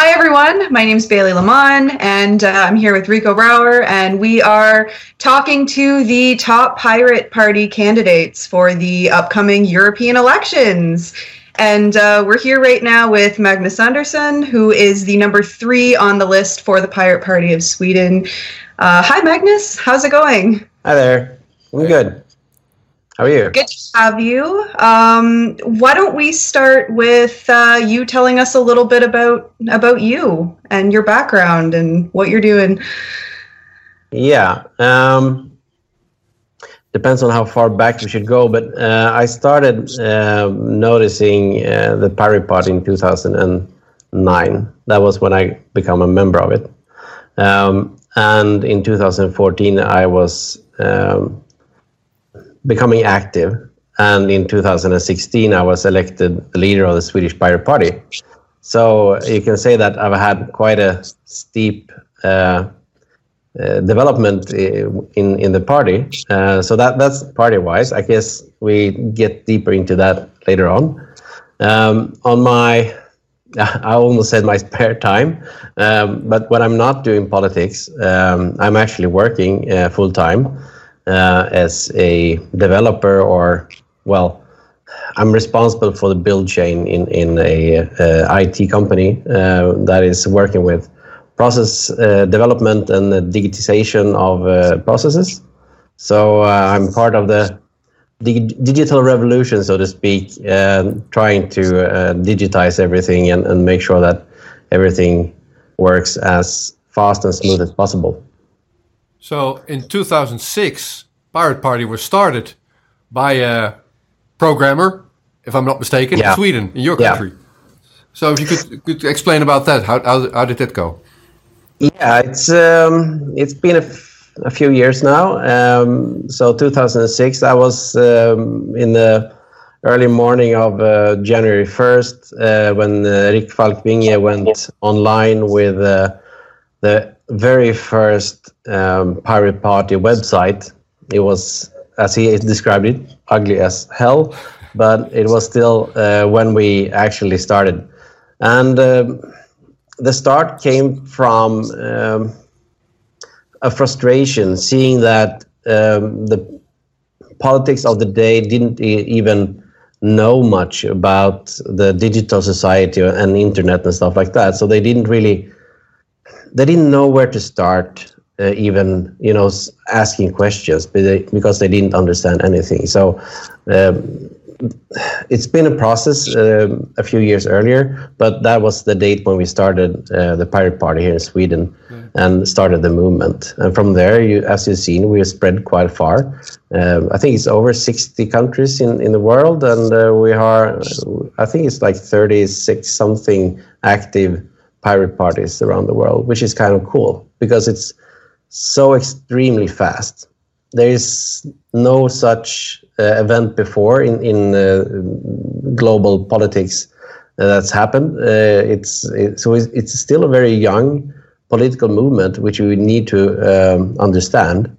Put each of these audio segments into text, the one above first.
Hi, everyone. My name is Bailey Lamon, and uh, I'm here with Rico Brower, and we are talking to the top Pirate Party candidates for the upcoming European elections. And uh, we're here right now with Magnus Andersson, who is the number three on the list for the Pirate Party of Sweden. Uh, hi, Magnus. How's it going? Hi there. I'm good. How are you? Good to have you. Um, why don't we start with uh, you telling us a little bit about about you and your background and what you're doing? Yeah. Um, depends on how far back we should go, but uh, I started uh, noticing uh, the Pirate Party in 2009. That was when I became a member of it. Um, and in 2014, I was um, becoming active. And in 2016, I was elected the leader of the Swedish Pirate Party. So you can say that I've had quite a steep uh, uh, development in in the party. Uh, so that that's party wise. I guess we get deeper into that later on. Um, on my, I almost said my spare time, um, but when I'm not doing politics, um, I'm actually working uh, full time uh, as a developer or well. I'm responsible for the build chain in in a uh, IT company that is working with process uh, development and digitization of uh, processes. So uh, I'm part of the dig digital revolution, so to speak, trying to digitize everything and, and make sure that everything works as fast and smooth as possible. So in 2006, Pirate Party was started by a programmer, if I'm not mistaken, yeah. in Sweden, in your country. Yeah. So if you could, could explain about that, how, how, how did that go? Yeah, it's um, it's been a, a few years now. Um, so 2006, I was um, in the early morning of uh, January 1st uh, when uh, Rick Falkvinge went online with uh, the very first um, Pirate Party website. It was, as he described it, ugly as hell, but it was still uh, when we actually started. And um, the start came from um, a frustration seeing that um, the politics of the day didn't e even know much about the digital society and internet and stuff like that so they didn't really they didn't know where to start uh, even you know asking questions because they didn't understand anything so um, it's been a process uh, a few years earlier, but that was the date when we started uh, the Pirate Party here in Sweden mm. and started the movement. And from there, you, as you've seen, we have spread quite far. Uh, I think it's over 60 countries in, in the world, and uh, we are, I think it's like 36 something active pirate parties around the world, which is kind of cool because it's so extremely fast. There is no such uh, event before in in uh, global politics that's happened. Uh, it's it, so it's, it's, still a very young political movement which we need to um, understand.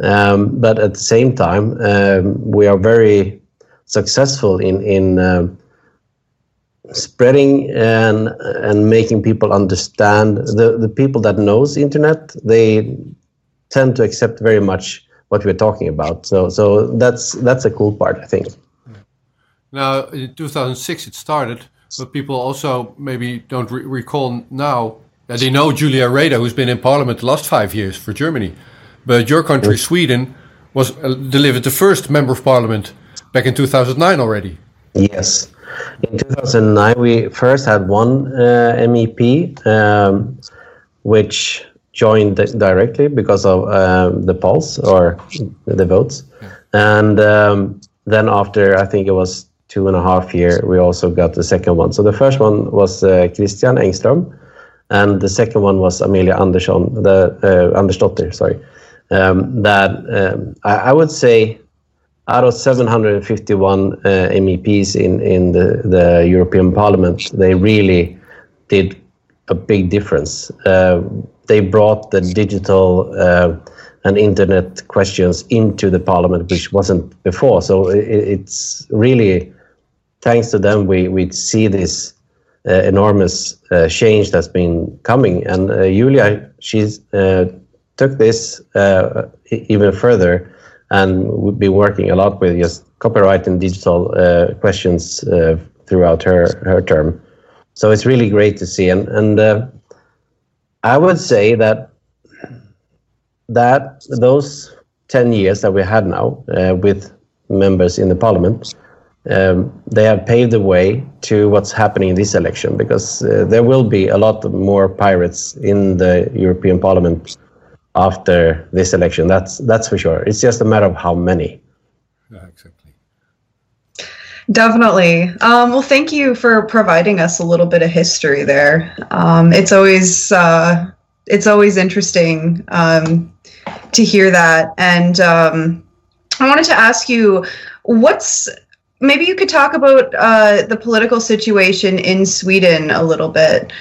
Um, but at the same time, um, we are very successful in in um, spreading and and making people understand the the people that knows internet they tend to accept very much what we're talking about. So so that's that's a cool part, I think. Now, in 2006 it started, but people also maybe don't re recall now that they know Julia Reda, who's been in Parliament the last five years for Germany, but your country, Sweden, was uh, delivered the first member of Parliament back in 2009 already. Yes. In 2009, we first had one uh, MEP, um, which joined directly because of um, the polls or the votes. And um, then after, I think it was two and a half year, we also got the second one. So the first one was uh, Christian Engström, and the second one was Amelia Andersson, the uh, Andersdotter, sorry. Um, that um, I, I, would say out of 751 uh, MEPs in, in the, the European Parliament, they really did a big difference. Uh, they brought the digital uh, and internet questions into the parliament, which wasn't before. So it, it's really thanks to them we, we see this uh, enormous uh, change that's been coming. And uh, Julia, she's took this even further, and we've been working a lot with just copyright and digital questions throughout her her term. So it's really great to see, and and I would say that that those 10 years that we had now uh, with members in the parliament um, they have paved the way to what's happening in this election because uh, there will be a lot more pirates in the European Parliament after this election. That's that's for sure. It's just a matter of how many. Yeah, exactly. Definitely. Um, well, thank you for providing us a little bit of history there. Um, it's always uh, it's always interesting um, to hear that, and um, I wanted to ask you what's maybe you could talk about uh, the political situation in Sweden a little bit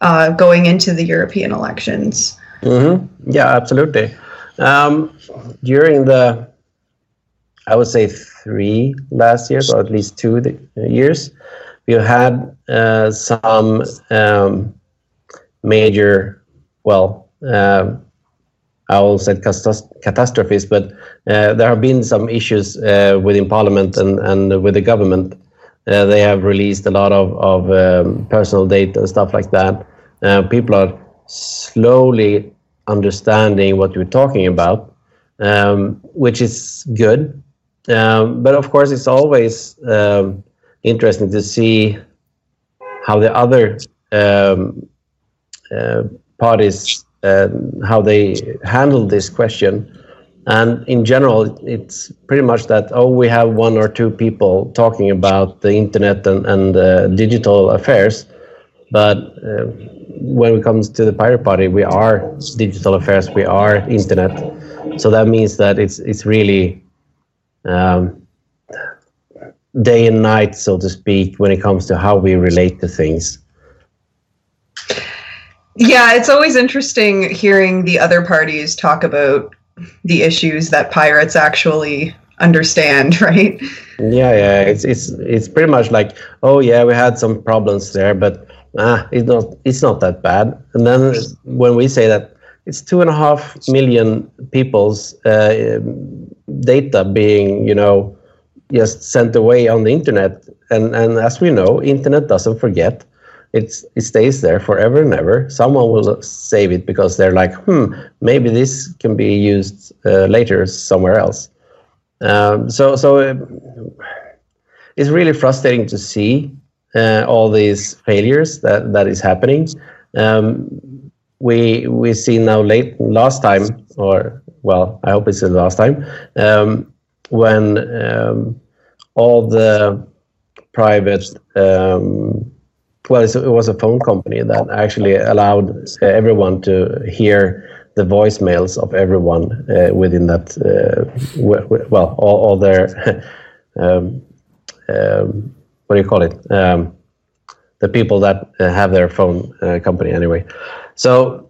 uh, going into the European elections. Mm-hmm. Yeah, absolutely. Um, during the, I would say three last years, or at least two years, we had uh, some um, major, well, um, I will say catastrophes, but uh, there have been some issues uh, within Parliament and, and with the government. Uh, they have released a lot of, of um, personal data and stuff like that. Uh, people are slowly understanding what we're talking about, um, which is good. Um, but of course, it's always um, interesting to see how the other um, uh, parties how they handle this question. And in general, it's pretty much that, oh, we have one or two people talking about the internet and, and uh, digital affairs. But uh, when it comes to the Pirate Party, we are digital affairs, we are internet. So that means that it's, it's really um, day and night, so to speak, when it comes to how we relate to things. Yeah, it's always interesting hearing the other parties talk about the issues that pirates actually understand, right? Yeah, yeah, it's it's it's pretty much like, oh yeah, we had some problems there, but ah, it's not it's not that bad. And then when we say that it's two and a half million people's uh, data being, you know, just sent away on the internet, and and as we know, internet doesn't forget it's it stays there forever and ever. Someone will save it because they're like, hmm, maybe this can be used uh, later somewhere else. Um, so so uh, it's really frustrating to see uh, all these failures that that is happening. Um, we we see now late last time or well, I hope it's the last time um, when um, all the private um, well, it was a phone company that actually allowed uh, everyone to hear the voicemails of everyone uh, within that. Uh, well, all, all their um, um, what do you call it? Um, the people that uh, have their phone uh, company anyway. So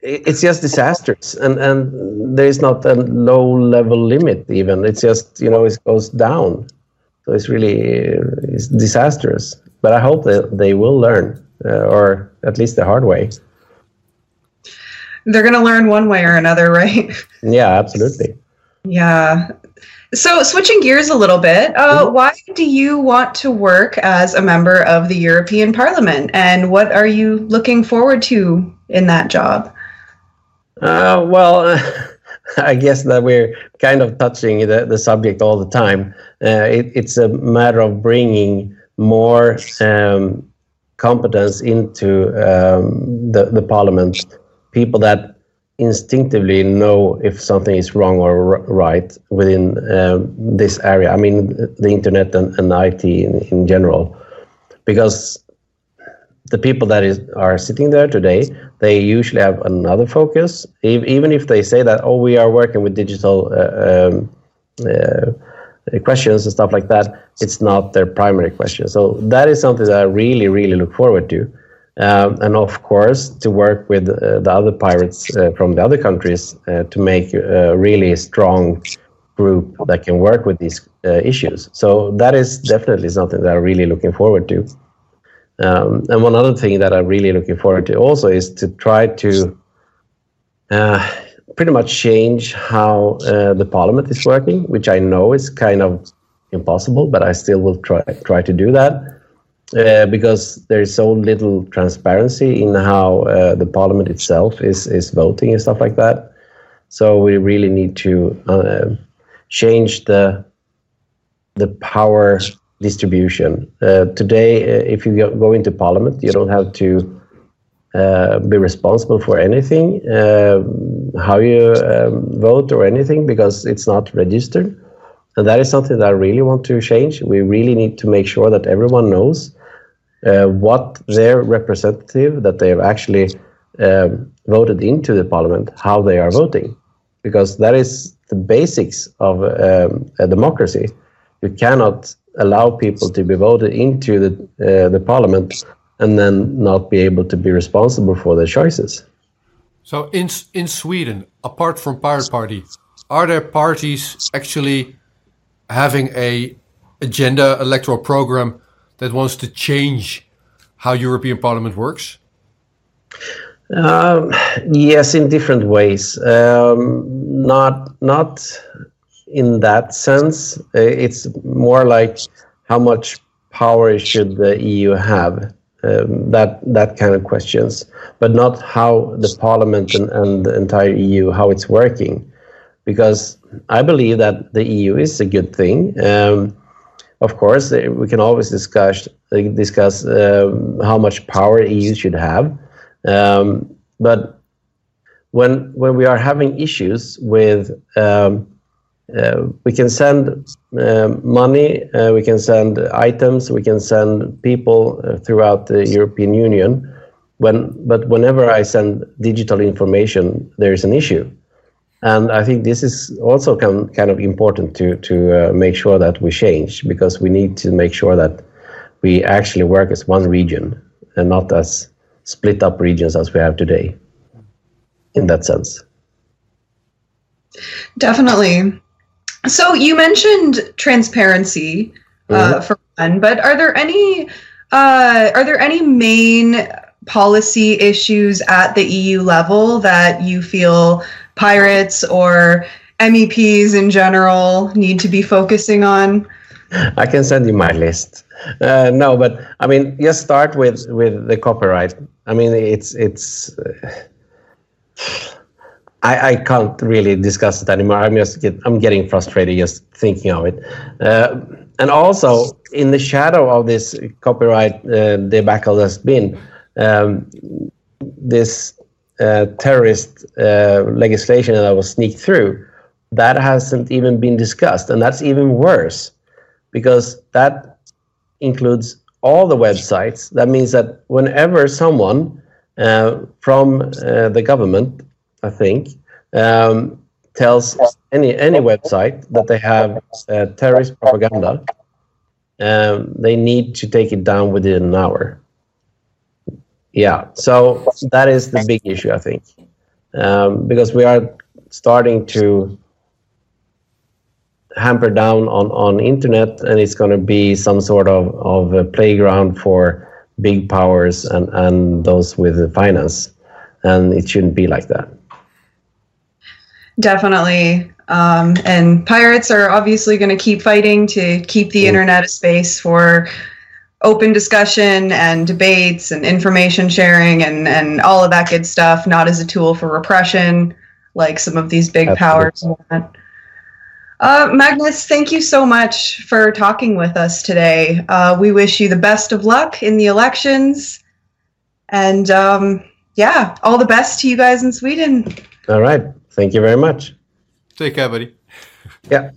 it's just disastrous, and and there is not a low level limit even. It's just you know it goes down. So it's really it's disastrous but I hope that they will learn, uh, or at least the hard way. They're going to learn one way or another, right? Yeah, absolutely. Yeah. So, switching gears a little bit, uh, mm-hmm. why do you want to work as a member of the European Parliament, and what are you looking forward to in that job? Uh, well, I guess that we're kind of touching the, the subject all the time. Uh, it, it's a matter of bringing more um, competence into um, the, the parliament, people that instinctively know if something is wrong or right within um, this area. I mean, the internet and, and IT in, in general, because the people that is, are sitting there today, they usually have another focus. Even if they say that, oh, we are working with digital uh, um, uh, questions and stuff like that, it's not their primary question. So that is something that I really, really look forward to. Um, and of course, to work with uh, the other pirates uh, from the other countries uh, to make a really strong group that can work with these uh, issues. So that is definitely something that I'm really looking forward to. Um, and one other thing that I'm really looking forward to also is to try to uh, pretty much change how uh, the parliament is working, which I know is kind of impossible, but I still will try try to do that uh, because there is so little transparency in how uh, the parliament itself is is voting and stuff like that. So we really need to uh, change the the power distribution. Uh, today, uh, if you go into parliament, you don't have to be responsible for anything, how you um, vote or anything, because it's not registered. And that is something that I really want to change. We really need to make sure that everyone knows uh, what their representative that they have actually um, voted into the parliament, how they are voting, because that is the basics of um, a democracy. You cannot allow people to be voted into the uh, the parliament and then not be able to be responsible for their choices. So in in Sweden, apart from Pirate Party, are there parties actually having a agenda electoral program that wants to change how European Parliament works? Um, yes, in different ways. Um, not not in that sense. It's more like how much power should the EU have. Um, that that kind of questions, but not how the Parliament and, and the entire EU how it's working because I believe that the EU is a good thing. Um, of course, we can always discuss discuss um, how much power EU should have, um, but when when we are having issues with um, uh, we can send uh, money, uh, we can send items, we can send people uh, throughout the European Union. When, but whenever I send digital information, there is an issue. And I think this is also kind of important to, to uh, make sure that we change because we need to make sure that we actually work as one region and not as split up regions as we have today in that sense. Definitely. So you mentioned transparency uh, mm-hmm. for one, but are there any uh, are there any main policy issues at the EU level that you feel pirates or MEPs in general need to be focusing on? I can send you my list. Uh, no, but I mean, just start with with the copyright. I mean, it's it's. Uh, I, I can't really discuss it anymore. I'm just get, I'm getting frustrated just thinking of it. Uh, and also, in the shadow of this copyright uh, debacle that's been, um, this uh, terrorist uh, legislation that was sneaked through, that hasn't even been discussed, and that's even worse because that includes all the websites. That means that whenever someone uh, from uh, the government, I think, um, tells any any website that they have uh, terrorist propaganda, um, they need to take it down within an hour. Yeah, so that is the big issue, I think, um, because we are starting to hamper down on on internet, and it's going to be some sort of of a playground for big powers and and those with the finance, and it shouldn't be like that. Definitely. Um, and pirates are obviously going to keep fighting to keep the mm. internet a space for open discussion and debates and information sharing and, and all of that good stuff, not as a tool for repression like some of these big Absolutely. powers Uh, Magnus, thank you so much for talking with us today. Uh, we wish you the best of luck in the elections. And um, yeah, all the best to you guys in Sweden. All right. Thank you very much. Take care, buddy. Yeah.